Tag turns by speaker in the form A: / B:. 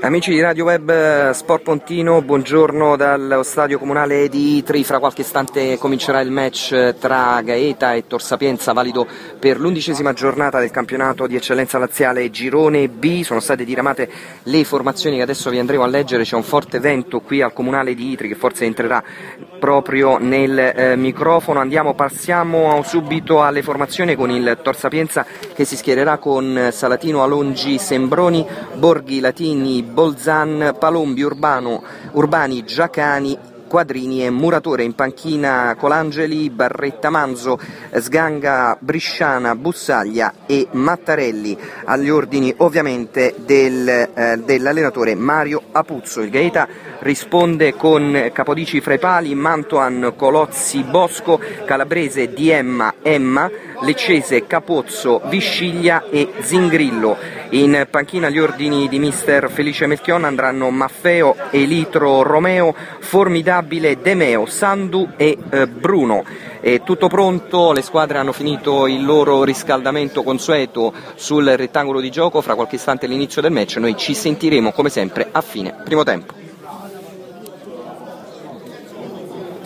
A: Amici di Radio Web Sport Pontino, buongiorno dallo stadio comunale di Itri. Fra qualche istante comincerà il match tra Gaeta e Tor Sapienza, valido per l'undicesima giornata del campionato di eccellenza laziale Girone B. Sono state diramate le formazioni che adesso vi andremo a leggere. C'è un forte vento qui al comunale di Itri che forse entrerà proprio nel eh, microfono. Andiamo, passiamo subito alle formazioni con il Tor Sapienza che si schiererà con Salatino, Alongi, Sembroni, Borghi, Latini, Bolzan, Palombi, Urbano, Urbani, Giacani, Quadrini e Muratore in panchina Colangeli, Barretta Manzo, Sganga, Brisciana, Bussaglia e Mattarelli agli ordini ovviamente del, eh, dell'allenatore Mario Apuzzo. Il Gaeta risponde con Capodici fra i pali, Mantoan, Colozzi, Bosco, Calabrese, Diemma, Emma, Leccese, Capozzo, Visciglia e Zingrillo. In panchina gli ordini di mister Felice Melchion andranno Maffeo, Elitro Romeo, Formidabile Demeo, Sandu e eh, Bruno. È tutto pronto, le squadre hanno finito il loro riscaldamento consueto sul rettangolo di gioco, fra qualche istante l'inizio del match noi ci sentiremo come sempre a fine primo tempo.